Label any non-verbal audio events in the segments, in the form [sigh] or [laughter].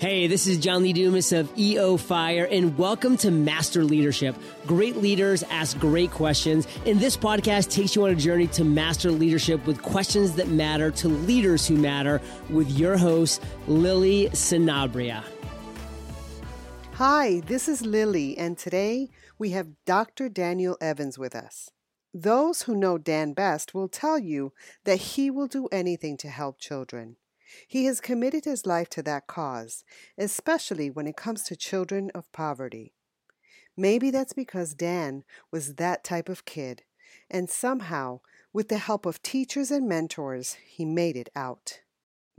Hey, this is John Lee Dumas of EO Fire, and welcome to Master Leadership. Great leaders ask great questions, and this podcast takes you on a journey to master leadership with questions that matter to leaders who matter with your host, Lily Sinabria. Hi, this is Lily, and today we have Dr. Daniel Evans with us. Those who know Dan best will tell you that he will do anything to help children. He has committed his life to that cause, especially when it comes to children of poverty. Maybe that's because Dan was that type of kid, and somehow, with the help of teachers and mentors, he made it out.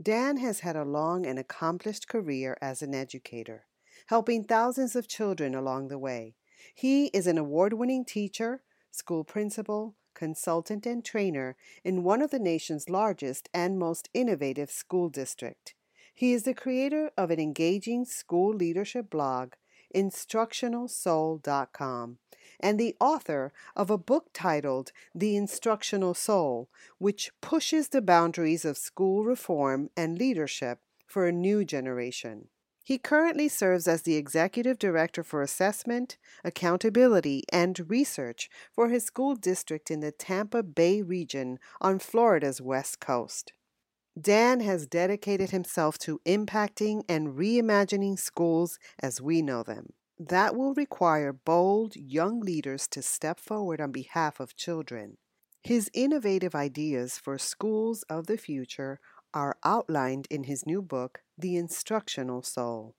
Dan has had a long and accomplished career as an educator, helping thousands of children along the way. He is an award winning teacher, school principal, consultant, and trainer in one of the nation's largest and most innovative school district. He is the creator of an engaging school leadership blog, instructionalsoul.com, and the author of a book titled The Instructional Soul, which pushes the boundaries of school reform and leadership for a new generation. He currently serves as the Executive Director for Assessment, Accountability, and Research for his school district in the Tampa Bay region on Florida's West Coast. Dan has dedicated himself to impacting and reimagining schools as we know them. That will require bold young leaders to step forward on behalf of children. His innovative ideas for schools of the future are outlined in his new book, The Instructional Soul.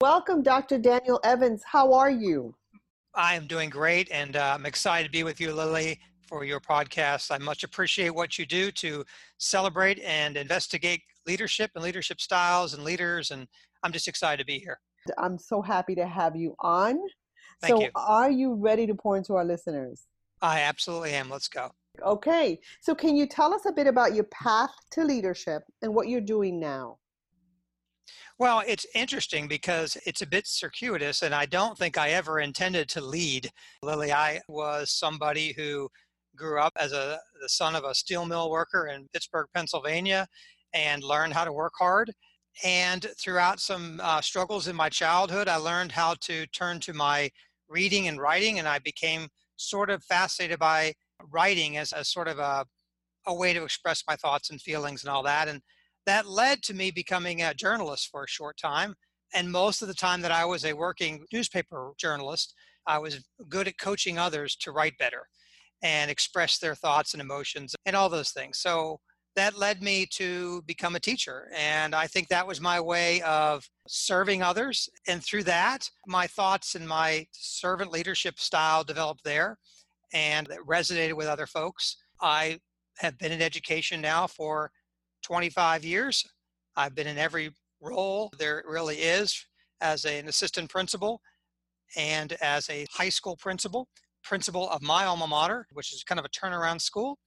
Welcome, Dr. Daniel Evans. How are you? I am doing great, and uh, I'm excited to be with you, Lily, for your podcast. I much appreciate what you do to celebrate and investigate leadership and leadership styles and leaders, and I'm just excited to be here. I'm so happy to have you on. Thank so, you. are you ready to pour into our listeners? I absolutely am. Let's go. Okay, so can you tell us a bit about your path to leadership and what you're doing now? Well, it's interesting because it's a bit circuitous, and I don't think I ever intended to lead. Lily, I was somebody who grew up as a the son of a steel mill worker in Pittsburgh, Pennsylvania, and learned how to work hard. And throughout some uh, struggles in my childhood, I learned how to turn to my reading and writing, and I became sort of fascinated by writing as a sort of a, a way to express my thoughts and feelings and all that. And that led to me becoming a journalist for a short time. And most of the time that I was a working newspaper journalist, I was good at coaching others to write better and express their thoughts and emotions and all those things. So that led me to become a teacher. And I think that was my way of serving others. And through that, my thoughts and my servant leadership style developed there and that resonated with other folks. I have been in education now for 25 years. I've been in every role there really is as an assistant principal and as a high school principal, principal of my alma mater, which is kind of a turnaround school.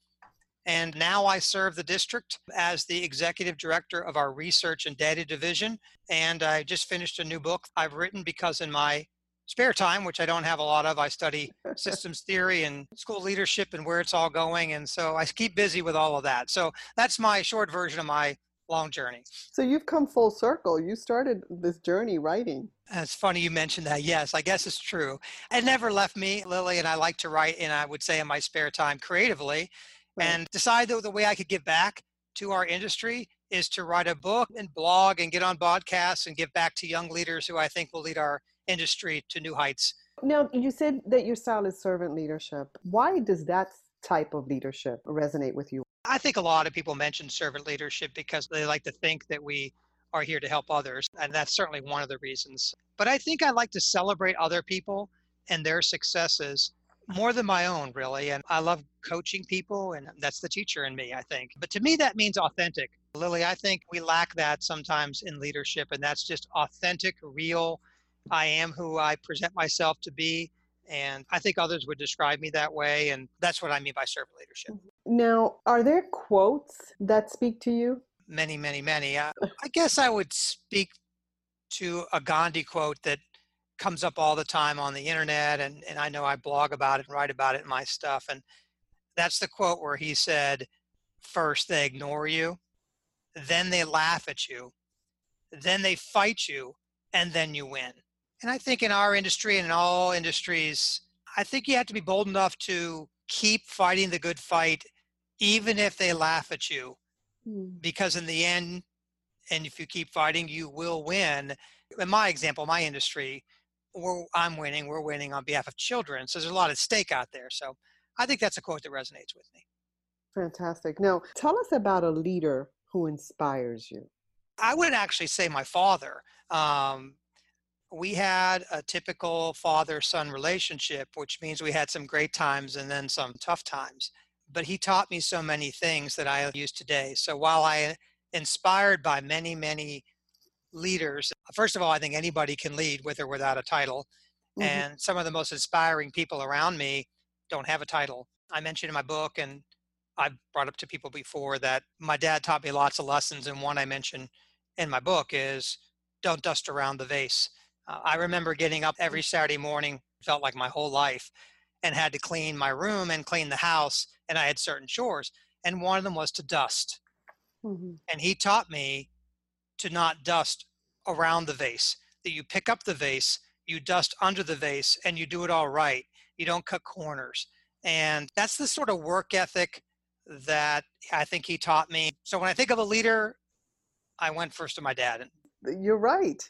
And now I serve the district as the executive director of our research and data division. And I just finished a new book I've written because in my spare time, which I don't have a lot of. I study [laughs] systems theory and school leadership and where it's all going. And so I keep busy with all of that. So that's my short version of my long journey. So you've come full circle. You started this journey writing. It's funny you mentioned that. Yes, I guess it's true. It never left me, Lily, and I like to write, and I would say in my spare time creatively, right. and decide that the way I could give back to our industry is to write a book and blog and get on podcasts and give back to young leaders who I think will lead our industry to new heights. Now, you said that your style is servant leadership. Why does that type of leadership resonate with you? I think a lot of people mention servant leadership because they like to think that we are here to help others. And that's certainly one of the reasons. But I think I like to celebrate other people and their successes more than my own, really. And I love coaching people, and that's the teacher in me, I think. But to me, that means authentic. Lily, I think we lack that sometimes in leadership, and that's just authentic, real, I am who I present myself to be. And I think others would describe me that way. And that's what I mean by servant leadership. Mm-hmm. Now, are there quotes that speak to you? many, many, many. I, I guess I would speak to a Gandhi quote that comes up all the time on the internet, and, and I know I blog about it and write about it in my stuff. And that's the quote where he said, First, they ignore you, then they laugh at you, then they fight you, and then you win. And I think in our industry and in all industries, I think you have to be bold enough to keep fighting the good fight, even if they laugh at you, mm. because in the end, and if you keep fighting, you will win. In my example, my industry, we're, I'm winning, we're winning on behalf of children. So there's a lot at stake out there. So I think that's a quote that resonates with me. Fantastic. Now, tell us about a leader who inspires you. I would actually say my father. Um, we had a typical father son relationship, which means we had some great times and then some tough times. But he taught me so many things that I use today. So while I inspired by many, many leaders, first of all, I think anybody can lead with or without a title. Mm-hmm. And some of the most inspiring people around me don't have a title. I mentioned in my book, and I've brought up to people before that my dad taught me lots of lessons. And one I mentioned in my book is don't dust around the vase. Uh, I remember getting up every Saturday morning, felt like my whole life, and had to clean my room and clean the house. And I had certain chores. And one of them was to dust. Mm-hmm. And he taught me to not dust around the vase, that you pick up the vase, you dust under the vase, and you do it all right. You don't cut corners. And that's the sort of work ethic that I think he taught me. So when I think of a leader, I went first to my dad. You're right.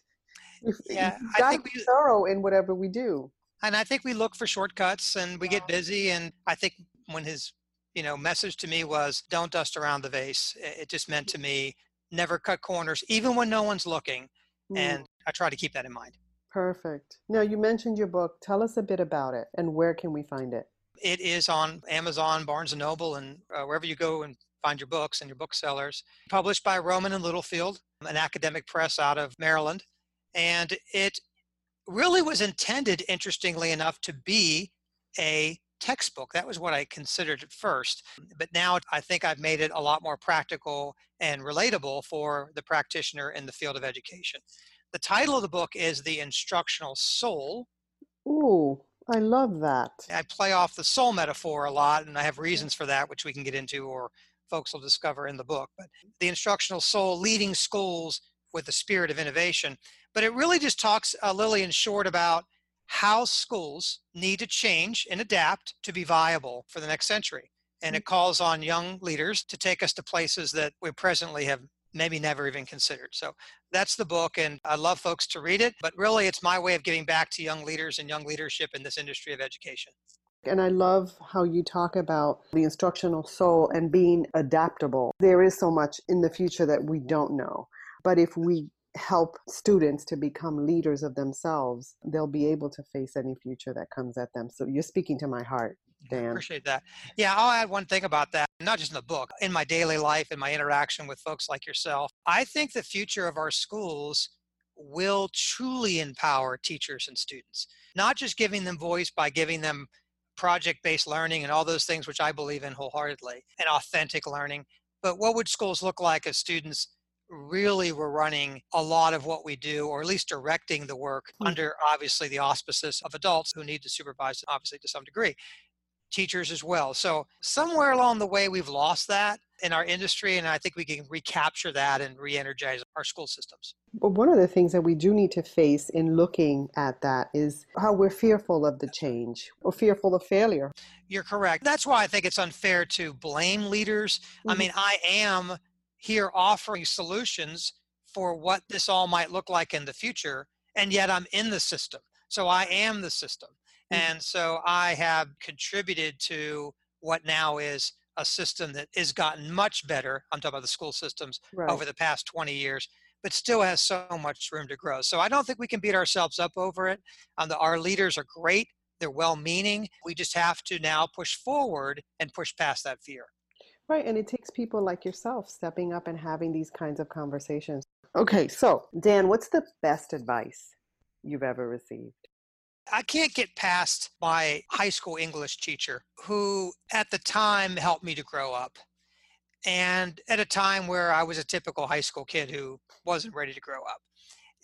[laughs] Yeah, I think we thorough in whatever we do. And I think we look for shortcuts and we get busy. And I think when his you know message to me was don't dust around the vase, it just meant to me never cut corners, even when no one's looking. Mm. And I try to keep that in mind. Perfect. Now you mentioned your book. Tell us a bit about it and where can we find it? It is on Amazon, Barnes and Noble, and uh, wherever you go and find your books and your booksellers. Published by Rowman and Littlefield, an academic press out of Maryland. And it really was intended, interestingly enough, to be a textbook. That was what I considered at first. But now I think I've made it a lot more practical and relatable for the practitioner in the field of education. The title of the book is The Instructional Soul. Ooh, I love that. I play off the soul metaphor a lot, and I have reasons for that, which we can get into or folks will discover in the book. But the instructional soul leading schools with the spirit of innovation. But it really just talks, uh, Lily, in short, about how schools need to change and adapt to be viable for the next century. And it mm. calls on young leaders to take us to places that we presently have maybe never even considered. So that's the book, and I love folks to read it. But really, it's my way of giving back to young leaders and young leadership in this industry of education. And I love how you talk about the instructional soul and being adaptable. There is so much in the future that we don't know. But if we help students to become leaders of themselves, they'll be able to face any future that comes at them. So you're speaking to my heart. Dan. I appreciate that. Yeah, I'll add one thing about that, not just in the book, in my daily life, in my interaction with folks like yourself. I think the future of our schools will truly empower teachers and students, not just giving them voice by giving them project based learning and all those things, which I believe in wholeheartedly, and authentic learning. But what would schools look like if students really were running a lot of what we do, or at least directing the work mm-hmm. under obviously the auspices of adults who need to supervise, obviously to some degree, teachers as well. So somewhere along the way, we've lost that in our industry, and I think we can recapture that and re-energize our school systems. But one of the things that we do need to face in looking at that is how we're fearful of the change or fearful of failure. You're correct. That's why I think it's unfair to blame leaders. Mm-hmm. I mean, I am here offering solutions for what this all might look like in the future, and yet I'm in the system. So I am the system. Mm. And so I have contributed to what now is a system that has gotten much better. I'm talking about the school systems right. over the past 20 years, but still has so much room to grow. So I don't think we can beat ourselves up over it. Um, the, our leaders are great. They're well meaning. We just have to now push forward and push past that fear. Right. And it takes people like yourself stepping up and having these kinds of conversations. Okay. So, Dan, what's the best advice you've ever received? I can't get past my high school English teacher who at the time helped me to grow up. and at a time where I was a typical high school kid who wasn't ready to grow up.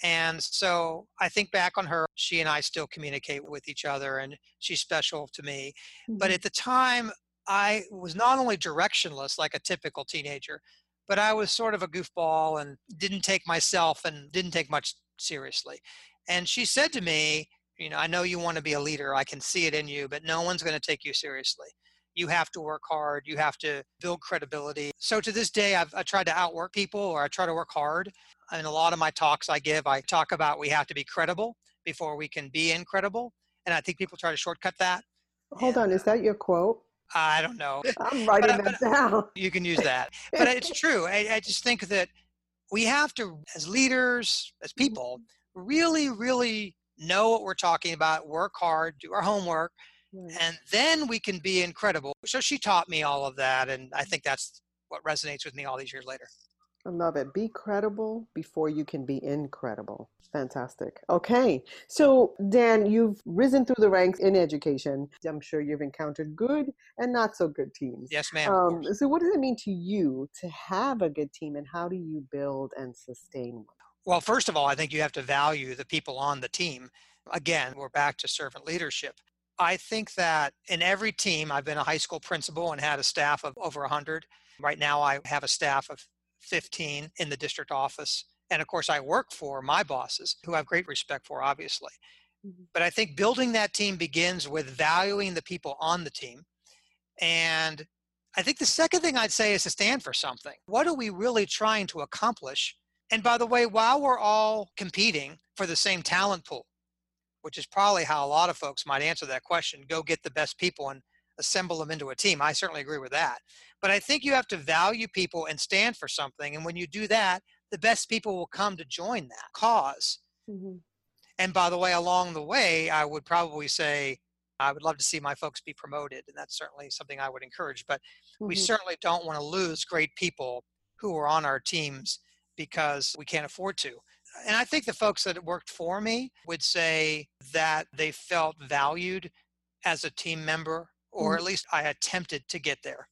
And so I think back on her, she and I still communicate with each other, and she's special to me. Mm-hmm. But at the time, I was not only directionless like a typical teenager, but I was sort of a goofball and didn't take myself and didn't take much seriously. And she said to me, You know, I know you want to be a leader, I can see it in you, but no one's going to take you seriously. You have to work hard, you have to build credibility. So to this day, I've I tried to outwork people or I try to work hard. In a lot of my talks I give, I talk about we have to be credible before we can be incredible. And I think people try to shortcut that. Hold and, on, is uh that your quote? I don't know. [laughs] I'm writing but, that but, down. [laughs] You can use that. But it's [laughs] true. I, I just think that we have to, as leaders, as mm-hmm. people, really, really know what we're talking about, work hard, do our homework, and then we can be incredible. So she taught me all of that, and I think that's what resonates with me all these years later. I love it. Be credible before you can be incredible. Fantastic. Okay. So, Dan, you've risen through the ranks in education. I'm sure you've encountered good and not so good teams. Yes, ma'am. Um, so, what does it mean to you to have a good team and how do you build and sustain one? Well, first of all, I think you have to value the people on the team. Again, we're back to servant leadership. I think that in every team, I've been a high school principal and had a staff of over 100. Right now, I have a staff of 15 in the district office. And of course, I work for my bosses, who I have great respect for, obviously. Mm-hmm. But I think building that team begins with valuing the people on the team. And I think the second thing I'd say is to stand for something. What are we really trying to accomplish? And by the way, while we're all competing for the same talent pool, which is probably how a lot of folks might answer that question go get the best people and assemble them into a team. I certainly agree with that. But I think you have to value people and stand for something. And when you do that, the best people will come to join that because mm-hmm. And by the way, along the way, I would probably say I would love to see my folks be promoted. And that's certainly something I would encourage. But mm-hmm. we certainly don't want to lose great people who are on our teams because we can't afford to. And I think the folks that worked for me would say that they felt valued as a team member or at mm-hmm. least I attempted to get there.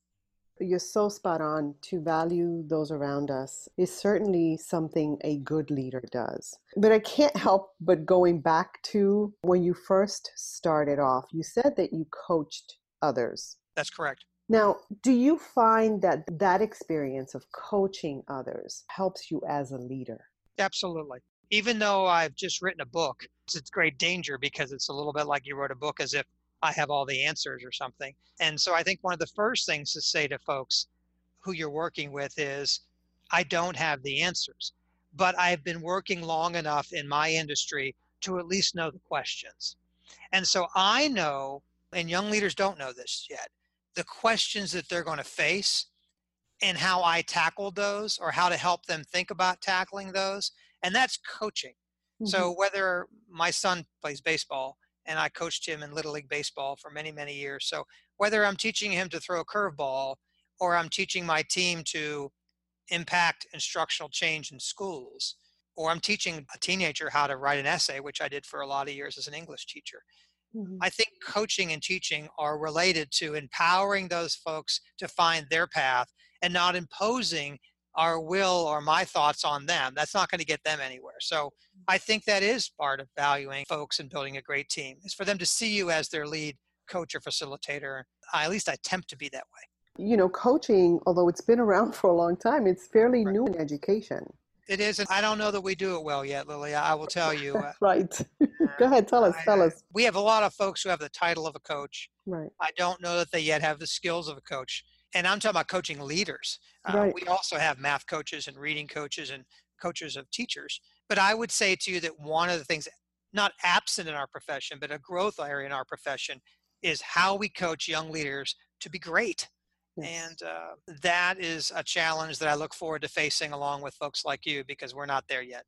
You're so spot on. To value those around us is certainly something a good leader does. But I can't help but going back to when you first started off, you said that you coached others. That's correct. Now, do you find that that experience of coaching others helps you as a leader? Absolutely. Even though I've just written a book, it's great danger because it's a little bit like you wrote a book as if I have all the answers or something. And so I think one of the first things to say to folks who you're working with is, I don't have the answers, but I've been working long enough in my industry to at least know the questions. And so I know, and young leaders don't know this yet, the questions that they're going to face and how I tackled those or how to help them think about tackling those. And that's coaching. Mm-hmm. So whether my son plays baseball and I coached him in Little League Baseball for many, many years. So whether I'm teaching him to throw a curveball or I'm teaching my team to impact instructional change in schools, or I'm teaching a teenager how to write an essay, which I did for a lot of years as an English teacher. Mm-hmm. I think coaching and teaching are related to empowering those folks to find their path and not imposing our will or my thoughts on them. That's not going to get them anywhere. So mm. I think that is part of valuing folks and building a great team is for them to see you as their lead coach or facilitator. I, at least I attempt to be that way. You know, coaching, although it's been around [laughs] for a long time, it's fairly right. new in education. It is, and I don't know that we do it well yet, Lily. I will tell you. Uh, [laughs] right. [laughs] Go uh, ahead, tell us. I, tell uh, us. We have a lot of folks who have the title of a coach. Right. I don't know that they yet have the skills of a coach and I'm talking about coaching leaders. Uh, right. We also have math coaches and reading coaches and coaches of teachers. But I would say to you that one of the things, not absent in our profession, but a growth area in our profession, is how we coach young leaders to be great. And uh, that is a challenge that I look forward to facing along with folks like you because we're not there yet.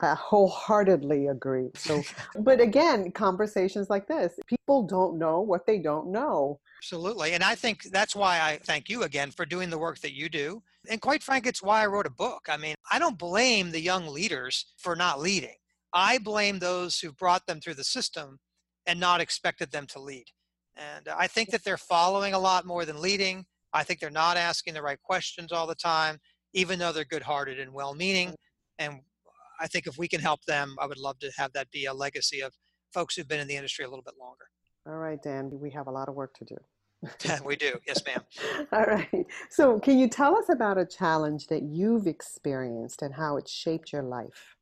I wholeheartedly agree. So, but [laughs] again, conversations like this, people don't know what they don't know. Absolutely. And I think that's why I thank you again for doing the work that you do. And quite frankly, it's why I wrote a book. I mean, I don't blame the young leaders for not leading. I blame those who brought them through the system and not expected them to lead. And I think that they're following a lot more than leading. I think they're not asking the right questions all the time, even though they're good hearted and well meaning. And I think if we can help them, I would love to have that be a legacy of folks who've been in the industry a little bit longer. All right, Dan, we have a lot of work to do. [laughs] we do. Yes, ma'am. [laughs] All right. So, can you tell us about a challenge that you've experienced and how it shaped your life?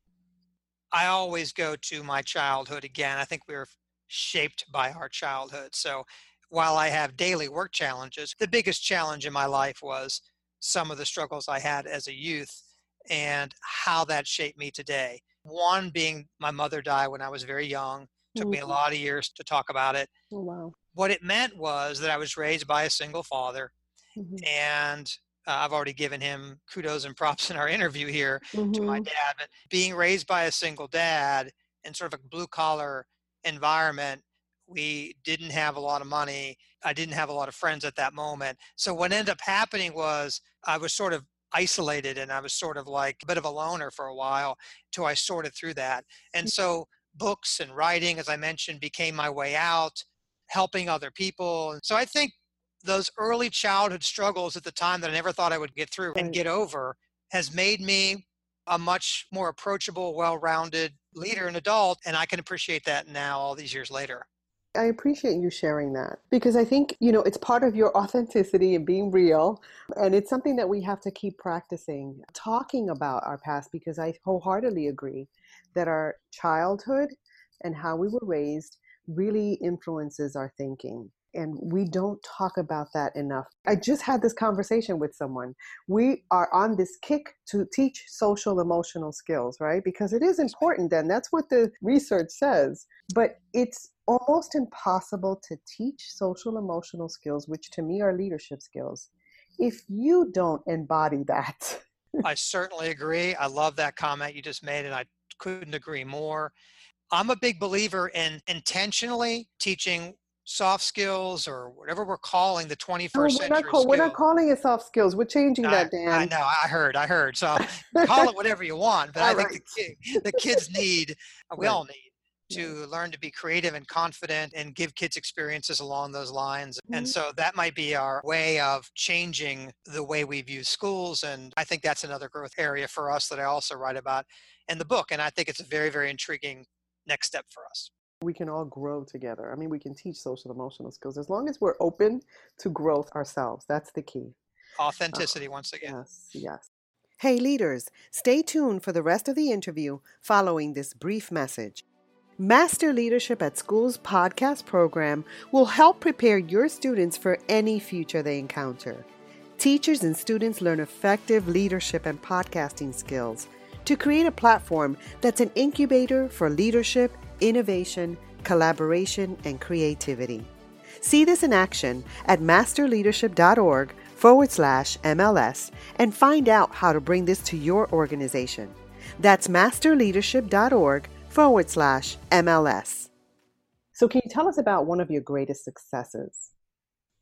I always go to my childhood again. I think we were shaped by our childhood. So, while I have daily work challenges, the biggest challenge in my life was some of the struggles I had as a youth and how that shaped me today. One being my mother died when I was very young. Took me a mm-hmm. lot of years to talk about it. Oh, wow. What it meant was that I was raised by a single father, mm-hmm. and uh, I've already given him kudos and [laughs] props in our interview here mm-hmm. to my mm-hmm. dad. But being raised by a single dad in sort of a blue collar environment, we didn't have a lot of money. I didn't have a lot of friends at that moment. So what ended up happening was I was sort of isolated and I was sort of like a bit of a loner for a while till I sorted through that. And mm. so books and writing, as I mentioned, became my way out, helping other people. And so I think those early childhood struggles at the time that I never thought I would get through and get over has made me a much more approachable, well rounded leader and adult. And I can appreciate that now, all these years later. I appreciate you sharing that because I think, you know, it's part of your authenticity and being real. And it's something that we have to keep practicing, talking about our past because I wholeheartedly agree that our childhood and how we were raised really influences our thinking. And we don't talk about that enough. I just had this conversation with someone. We are on this kick to teach social emotional skills, right? Because it is important, and that's what the research says. But it's almost impossible to teach social emotional skills, which to me are leadership skills, if you don't embody that. [laughs] I certainly agree. I love that comment you just made, and I couldn't agree more. I'm a big believer in intentionally teaching soft skills or whatever we're calling the 21st no, we're century. Not call, we're not calling it soft skills. We're changing I, that, Dan. I know. I heard. I heard. So [laughs] call it whatever you want. But I think right. the, kid, the kids need, we right. all need to learn to be creative and confident and give kids experiences along those lines. Mm-hmm. And so that might be our way of changing the way we view schools. And I think that's another growth area for us that I also write about in the book. And I think it's a very, very intriguing next step for us. We can all grow together. I mean, we can teach social emotional skills as long as we're open to growth ourselves. That's the key. Authenticity, uh, once again. Yes, yes. Hey, leaders, stay tuned for the rest of the interview following this brief message. Master Leadership at School's podcast program will help prepare your students for any future they encounter. Teachers and students learn effective leadership and podcasting skills to create a platform that's an incubator for leadership, innovation, collaboration, and creativity. See this in action at masterleadership.org forward slash MLS and find out how to bring this to your organization. That's masterleadership.org forward slash MLS. So, can you tell us about one of your greatest successes?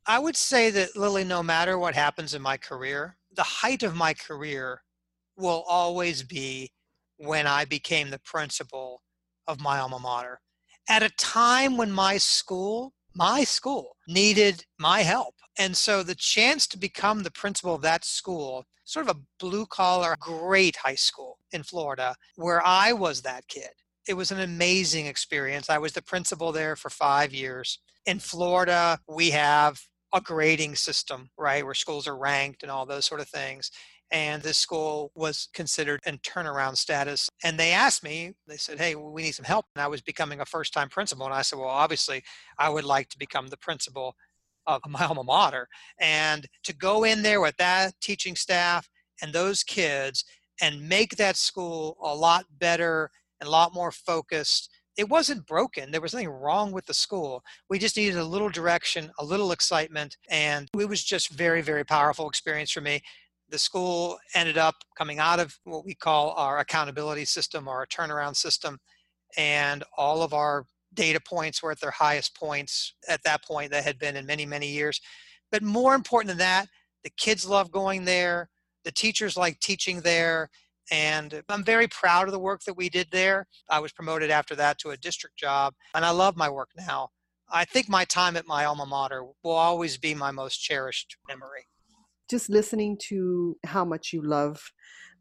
I would say that, Lily, no matter what happens in my career, the height of my career will always be when I became the principal of my alma mater. At a time when my school, my school, needed my help. And so the chance to become the principal of that school, sort of a blue collar, great high school in Florida, where I was that kid, it was an amazing experience. I was the principal there for five years. In Florida, we have a grading system, right, where schools are ranked and all those sort of things and this school was considered in turnaround status. And they asked me, they said, Hey, we need some help. And I was becoming a first time principal. And I said, Well, obviously, I would like to become the principal of [laughs] my alma mater. And to go in there with that teaching staff and those kids and make that school a lot better a lot more focused. It wasn't broken. There was nothing wrong with the school. We just needed a little direction, a little excitement, and it was just very, very powerful experience for me the school ended up coming out of what we call our accountability system or a turnaround system and all of our data points were at their highest points at that point that had been in many many years but more important than that the kids love going there the teachers like teaching there and i'm very proud of the work that we did there i was promoted after that to a district job and i love my work now i think my time at my alma mater will always be my most cherished memory just listening to how much you love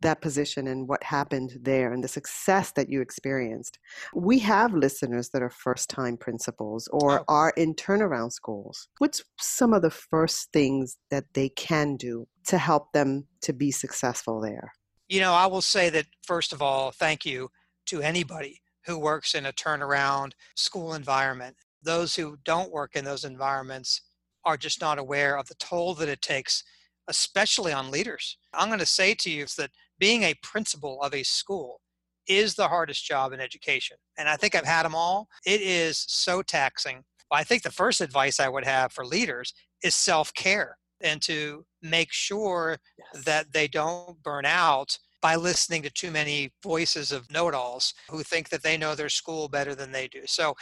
that position and what happened there and the success that you experienced. We have listeners that are first time principals or oh. are in turnaround schools. What's some of the first things that they can do to help them to be successful there? You know, I will say that first of all, thank you to anybody who works in a turnaround school environment. Those who don't work in those environments are just not aware of the toll that it takes, especially on leaders. I'm going to say to you that being a principal of a school is the hardest job in education. And I think I've had them all. It is so taxing. I think the first advice I would have for leaders is self care and to make sure yes. that they don't burn out by listening to too many voices of know it alls who think that they know their school better than they do. So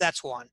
that's one.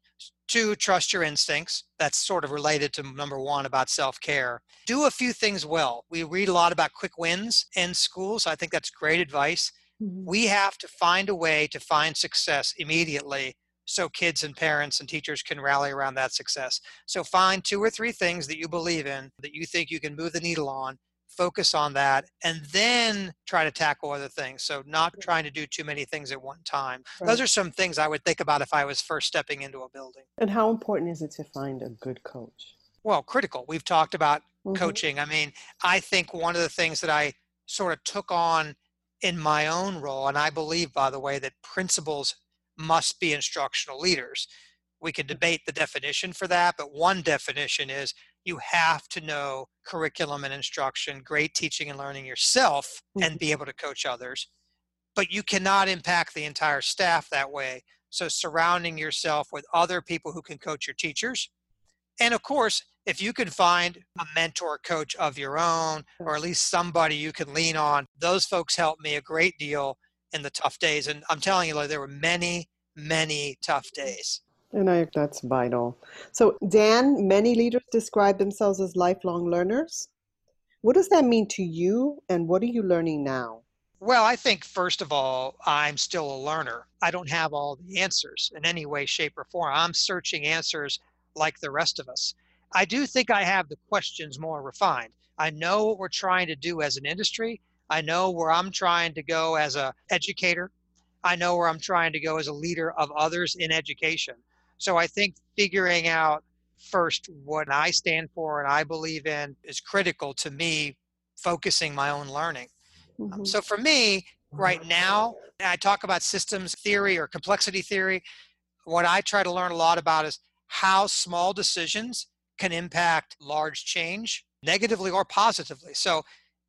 Two, trust your instincts. That's sort of related to number one about self care. Do a few things well. We read a lot about quick wins in schools. I think that's great advice. Mm-hmm. We have to find a way to find success immediately so kids and parents and teachers can rally around that success. So find two or three things that you believe in that you think you can move the needle on focus on that and then try to tackle other things so not trying to do too many things at one time. Right. those are some things i would think about if i was first stepping into a building. And how important is it to find a good coach? Well critical. We've talked about mm-hmm. coaching. I mean i think one of the things that i sort of took on in my own role and i believe by the way that principals must be instructional leaders. We can debate the definition for that but one definition is you have to know curriculum and instruction, great teaching and learning yourself, and mm-hmm. be able to coach others. But you cannot impact the entire staff that way. So, surrounding yourself with other people who can coach your teachers. And of course, if you can find a mentor coach of your own, or at least somebody you can lean on, those folks helped me a great deal in the tough days. And I'm telling you, there were many, many tough days. And I, that's vital. So, Dan, many leaders describe themselves as lifelong learners. What does that mean to you, and what are you learning now? Well, I think first of all, I'm still a learner. I don't have all the answers in any way, shape, or form. I'm searching answers like the rest of us. I do think I have the questions more refined. I know what we're trying to do as an industry. I know where I'm trying to go as a educator. I know where I'm trying to go as a leader of others in education. So I think figuring out first what I stand for and I believe in is critical to me focusing my own learning. Um, mm-hmm. Um, so for me, right now, I talk about systems theory or complexity theory. What I try to learn a lot about is how small decisions can impact large change negatively or positively. So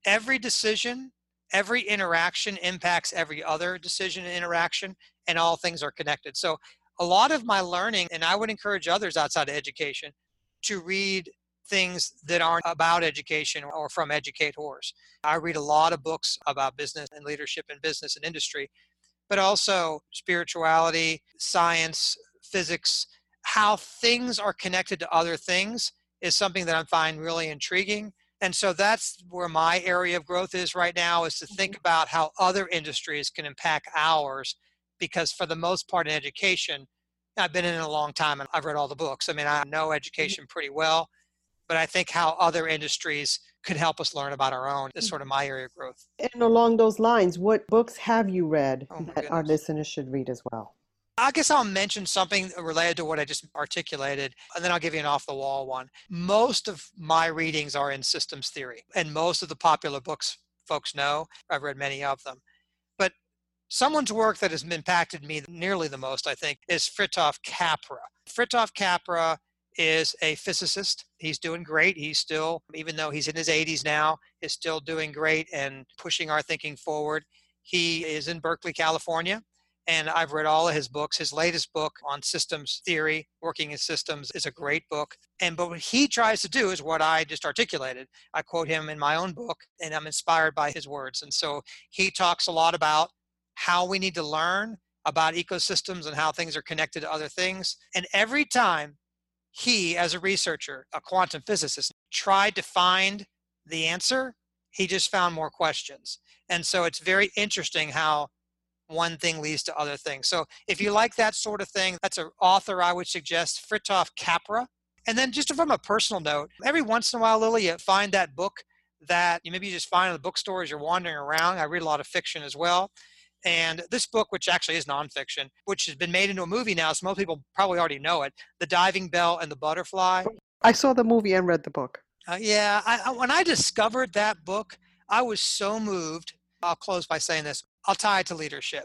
every decision, every interaction impacts every other decision and interaction, and all things are connected. So a lot of my learning, and I would encourage others outside of education to read things that aren't about education or from educators. I read a lot of books about business and leadership and business and industry, but also spirituality, science, physics, how things are connected to other things is something that I find really intriguing. And so that's where my area of growth is right now is to think mm-hmm. about how other industries can impact ours because for the most part in education, I've been in a long time and I've read all the books. I mean, I know mm-hmm. education pretty well, but I think how other industries could help us learn about our own is mm. sort of my area of growth. And along those lines, what books have you read oh that goodness. our listeners should read as well? I guess I'll mention something related to what I just articulated, and then I'll give you an off the wall one. Most of my readings are in systems theory, and most of the popular books folks know. I've read many of them. Someone's work that has impacted me nearly the most, I think, is Fritjof Capra. Fritjof Capra is a physicist. He's doing great. He's still, even though he's in his 80s now, is still doing great and pushing our thinking forward. He is in Berkeley, California, and I've read all of his books. His latest book on systems theory, working in systems, is a great book. And but what he tries to do is what I just articulated. I quote him in my own book, and I'm inspired by his words. And so he talks a lot about how we need to learn about ecosystems and how things are connected to other things. And every time he, as a researcher, a quantum physicist, tried to find the answer, he just found more questions. And so it's very interesting how one thing leads to other things. So if you like that sort of thing, that's an author I would suggest, Fritjof Capra. And then just from a personal note, every once in a while, Lily, you find that book that you maybe you just find in the bookstores you're wandering around. I read a lot of fiction as well. And this book, which actually is nonfiction, which has been made into a movie now, so most people probably already know it The Diving Bell and the Butterfly. I saw the movie and read the book. Uh, yeah, I, I, when I discovered that book, I was so moved. I'll close by saying this I'll tie it to leadership.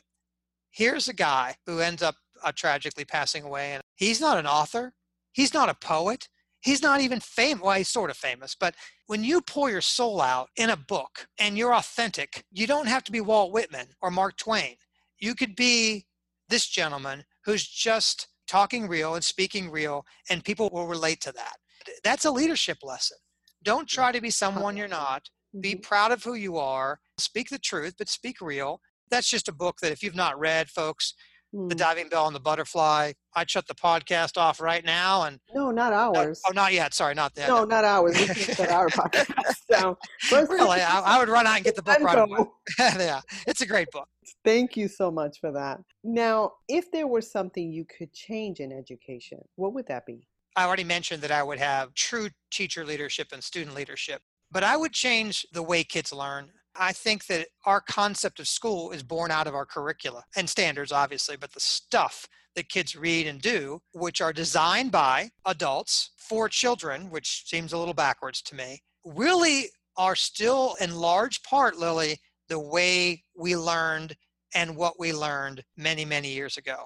Here's a guy who ends up uh, tragically passing away, and he's not an author, he's not a poet, he's not even famous. Well, he's sort of famous, but when you pour your soul out in a book and you're authentic, you don't have to be Walt Whitman or Mark Twain. You could be this gentleman who's just talking real and speaking real, and people will relate to that. That's a leadership lesson. Don't try to be someone you're not. Be mm-hmm. proud of who you are. Speak the truth, but speak real. That's just a book that if you've not read, folks, the hmm. diving bell and the butterfly. I'd shut the podcast off right now and no, not ours. oh, not yet. Sorry, not that. No, not ours. We can't shut our podcast [laughs] So really, I, I, would run out and get the book right away. [laughs] yeah, it's a great book. Thank you so much for that. Now, if there were something you could change in education, what would that be? I already mentioned that I would have true teacher leadership and student leadership, but I would change the way kids learn. I think that our concept of school is born out of our curricula and standards, obviously, but the stuff that kids read and do, which are designed by adults for children, which seems a little backwards to me, really are still in large part, Lily, the way we learned and what we learned many, many years ago.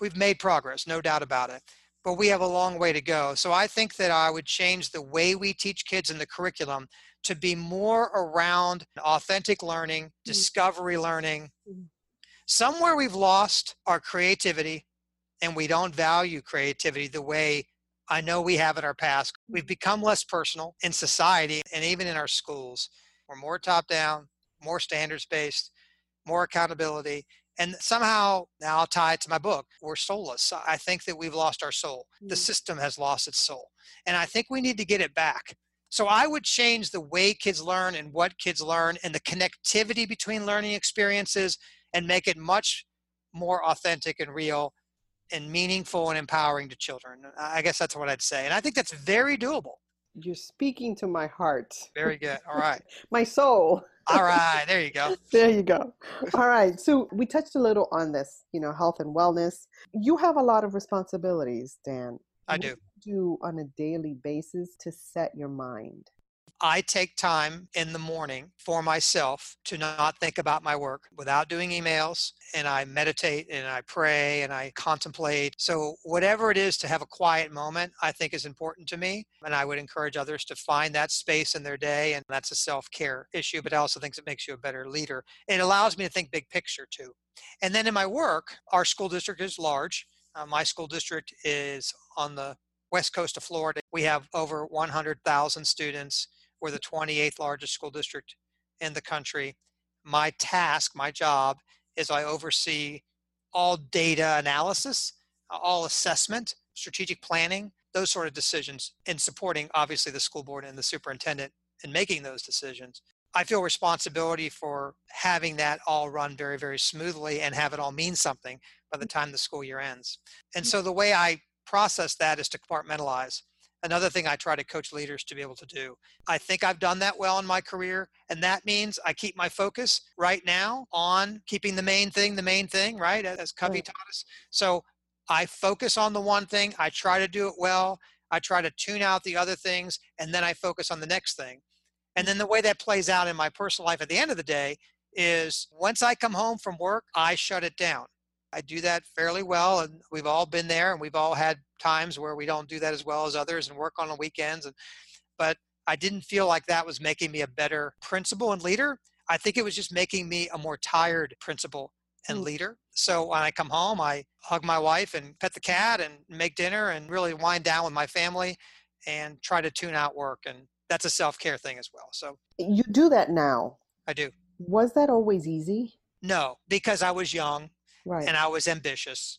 We've made progress, no doubt about it, but we have a long way to go. So I think that I would change the way we teach kids in the curriculum to be more around authentic learning, mm-hmm. discovery learning. Mm-hmm. Somewhere we've lost our creativity and we don't value creativity the way I know we have in our past. We've mm-hmm. become less personal in society and even in our schools. We're more top down, more standards based, more accountability. And somehow, now I'll tie it to my book, we're soulless. I think that we've lost our soul. The system has lost its soul. And I think we need to get it back. So I would change the way kids learn and what kids learn and the connectivity between learning experiences and make it much more authentic and real and meaningful and empowering to children. I guess that's what I'd say. And I think that's very doable. You're speaking to my heart. Very good. All right. [laughs] my soul. All right. There you go. [laughs] there you go. All right. So we touched a little on this, you know, health and wellness. You have a lot of responsibilities, Dan. I do. Do on a daily basis to set your mind? I take time in the morning for myself to not think about my work without doing emails. And I meditate and I pray and I contemplate. So, whatever it is to have a quiet moment, I think is important to me. And I would encourage others to find that space in their day. And that's a self care issue, but I also think it makes you a better leader. It allows me to think big picture too. And then in my work, our school district is large. Uh, my school district is on the west coast of Florida. We have over 100,000 students. We're the 28th largest school district in the country. My task, my job, is I oversee all data analysis, all assessment, strategic planning, those sort of decisions, in supporting obviously the school board and the superintendent in making those decisions. I feel responsibility for having that all run very, very smoothly and have it all mean something by the mm. time the school year ends. And mm. so the way I process that is to compartmentalize. Another thing I try to coach leaders to be able to do. I think I've done that well in my career, and that means I keep my focus right now on keeping the main thing the main thing, right? As Covey taught us. So I focus on the one thing, I try to do it well, I try to tune out the other things, and then I focus on the next thing. And then the way that plays out in my personal life at the end of the day is once I come home from work, I shut it down. I do that fairly well, and we've all been there, and we've all had times where we don't do that as well as others and work on the weekends. And but I didn't feel like that was making me a better principal and leader. I think it was just making me a more tired principal and mm. leader. So when I come home, I hug my wife and pet the cat and make dinner and really wind down with my family and try to tune out work. And that's a self care thing as well. So you do that now. I do. Was that always easy? No, because I was young right. and I was ambitious.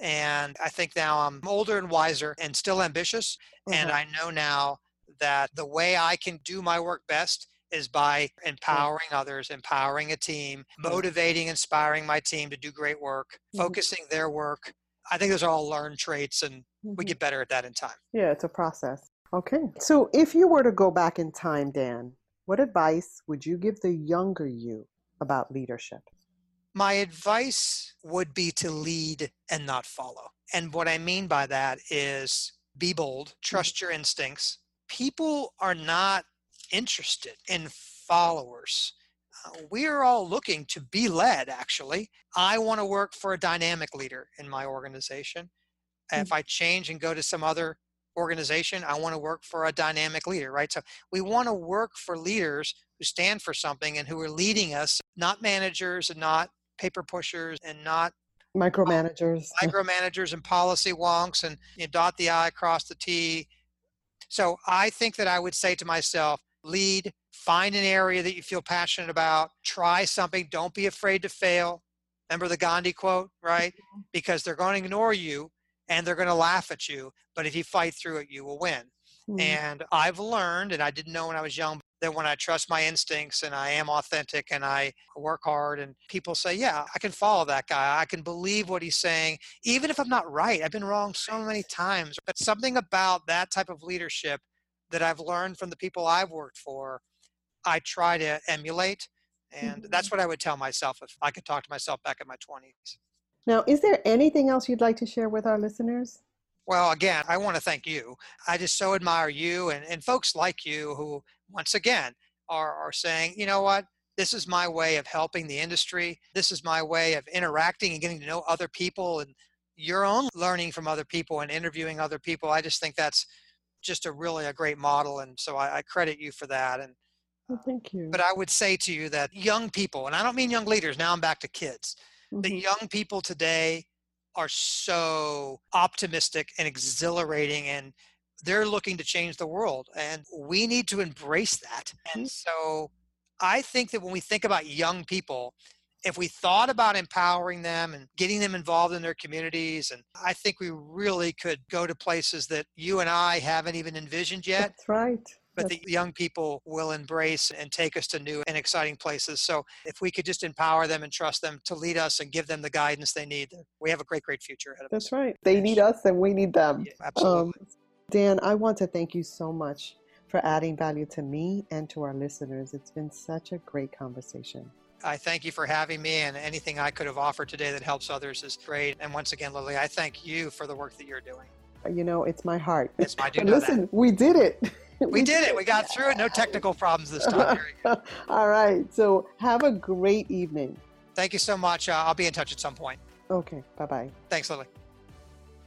And I think now I'm older and wiser and still ambitious. And uh-huh. I know now that the way I can do my work best is by empowering others, empowering a team, motivating, inspiring my team to do great work, mm-hmm. focusing their work. I think those are all learned traits and mm-hmm. we get better at that in time. Yeah, it's a process. Okay. So if you were to go back in time, Dan, What advice would you give the younger you about leadership? My advice would be to lead and not follow. And what I mean by that is be bold, mm-hmm. trust your instincts. People are not interested in followers. Uh, we are all looking to be led, actually. I want to work for a dynamic leader in my organization. If mm. I change and go to some other organization, I want to work for a dynamic leader, right? So we want to work for leaders who stand for something and who are leading us, not managers and not paper pushers and not micromanagers, micromanagers and policy wonks and you dot the I, cross the T. So I think that I would say to myself, lead, find an area that you feel passionate about, try something, don't be afraid to fail. Remember the Gandhi quote, right? Mm-hmm. Because they're going to ignore you and they're going to laugh at you, but if you fight through it, you will win. Mm-hmm. And I've learned, and I didn't know when I was young, that when I trust my instincts and I am authentic and I work hard, and people say, Yeah, I can follow that guy. I can believe what he's saying, even if I'm not right. I've been wrong so many times. But something about that type of leadership that I've learned from the people I've worked for, I try to emulate. And mm-hmm. that's what I would tell myself if I could talk to myself back in my 20s. Now, is there anything else you'd like to share with our listeners? Well, again, I want to thank you. I just so admire you and, and folks like you who, once again, are, are saying, you know what, this is my way of helping the industry. This is my way of interacting and getting to know other people and your own learning from other people and interviewing other people. I just think that's just a really a great model. And so I, I credit you for that. And well, thank you. But I would say to you that young people, and I don't mean young leaders, now I'm back to kids, mm-hmm. the young people today are so optimistic and exhilarating and they're looking to change the world and we need to embrace that and so i think that when we think about young people if we thought about empowering them and getting them involved in their communities and i think we really could go to places that you and i haven't even envisioned yet that's right but the young people will embrace and take us to new and exciting places. So if we could just empower them and trust them to lead us and give them the guidance they need, we have a great, great future ahead of That's us. That's right. They need us and we need them. Yeah, absolutely. Um, Dan, I want to thank you so much for adding value to me and to our listeners. It's been such a great conversation. I thank you for having me, and anything I could have offered today that helps others is great. And once again, Lily, I thank you for the work that you're doing. You know, it's my heart. It's my do [laughs] Listen, that. we did it. [laughs] we did it. We got through it. No technical problems this time. [laughs] All right. So have a great evening. Thank you so much. Uh, I'll be in touch at some point. Okay. Bye bye. Thanks, Lily.